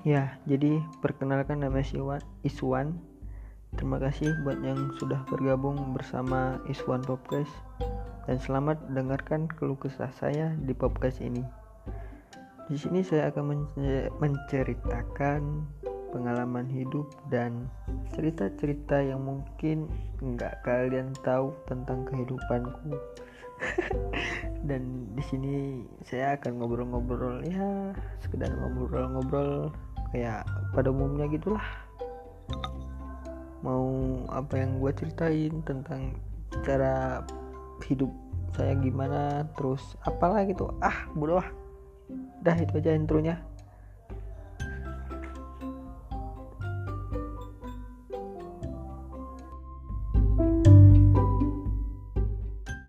Ya, jadi perkenalkan nama saya Iswan. Terima kasih buat yang sudah bergabung bersama Iswan Podcast dan selamat dengarkan keluh kesah saya di podcast ini. Di sini saya akan menceritakan pengalaman hidup dan cerita-cerita yang mungkin nggak kalian tahu tentang kehidupanku. dan di sini saya akan ngobrol-ngobrol ya sekedar ngobrol-ngobrol kayak pada umumnya gitulah. Mau apa yang gue ceritain tentang cara hidup saya gimana terus apalah gitu. Ah bodoh dah itu aja intronya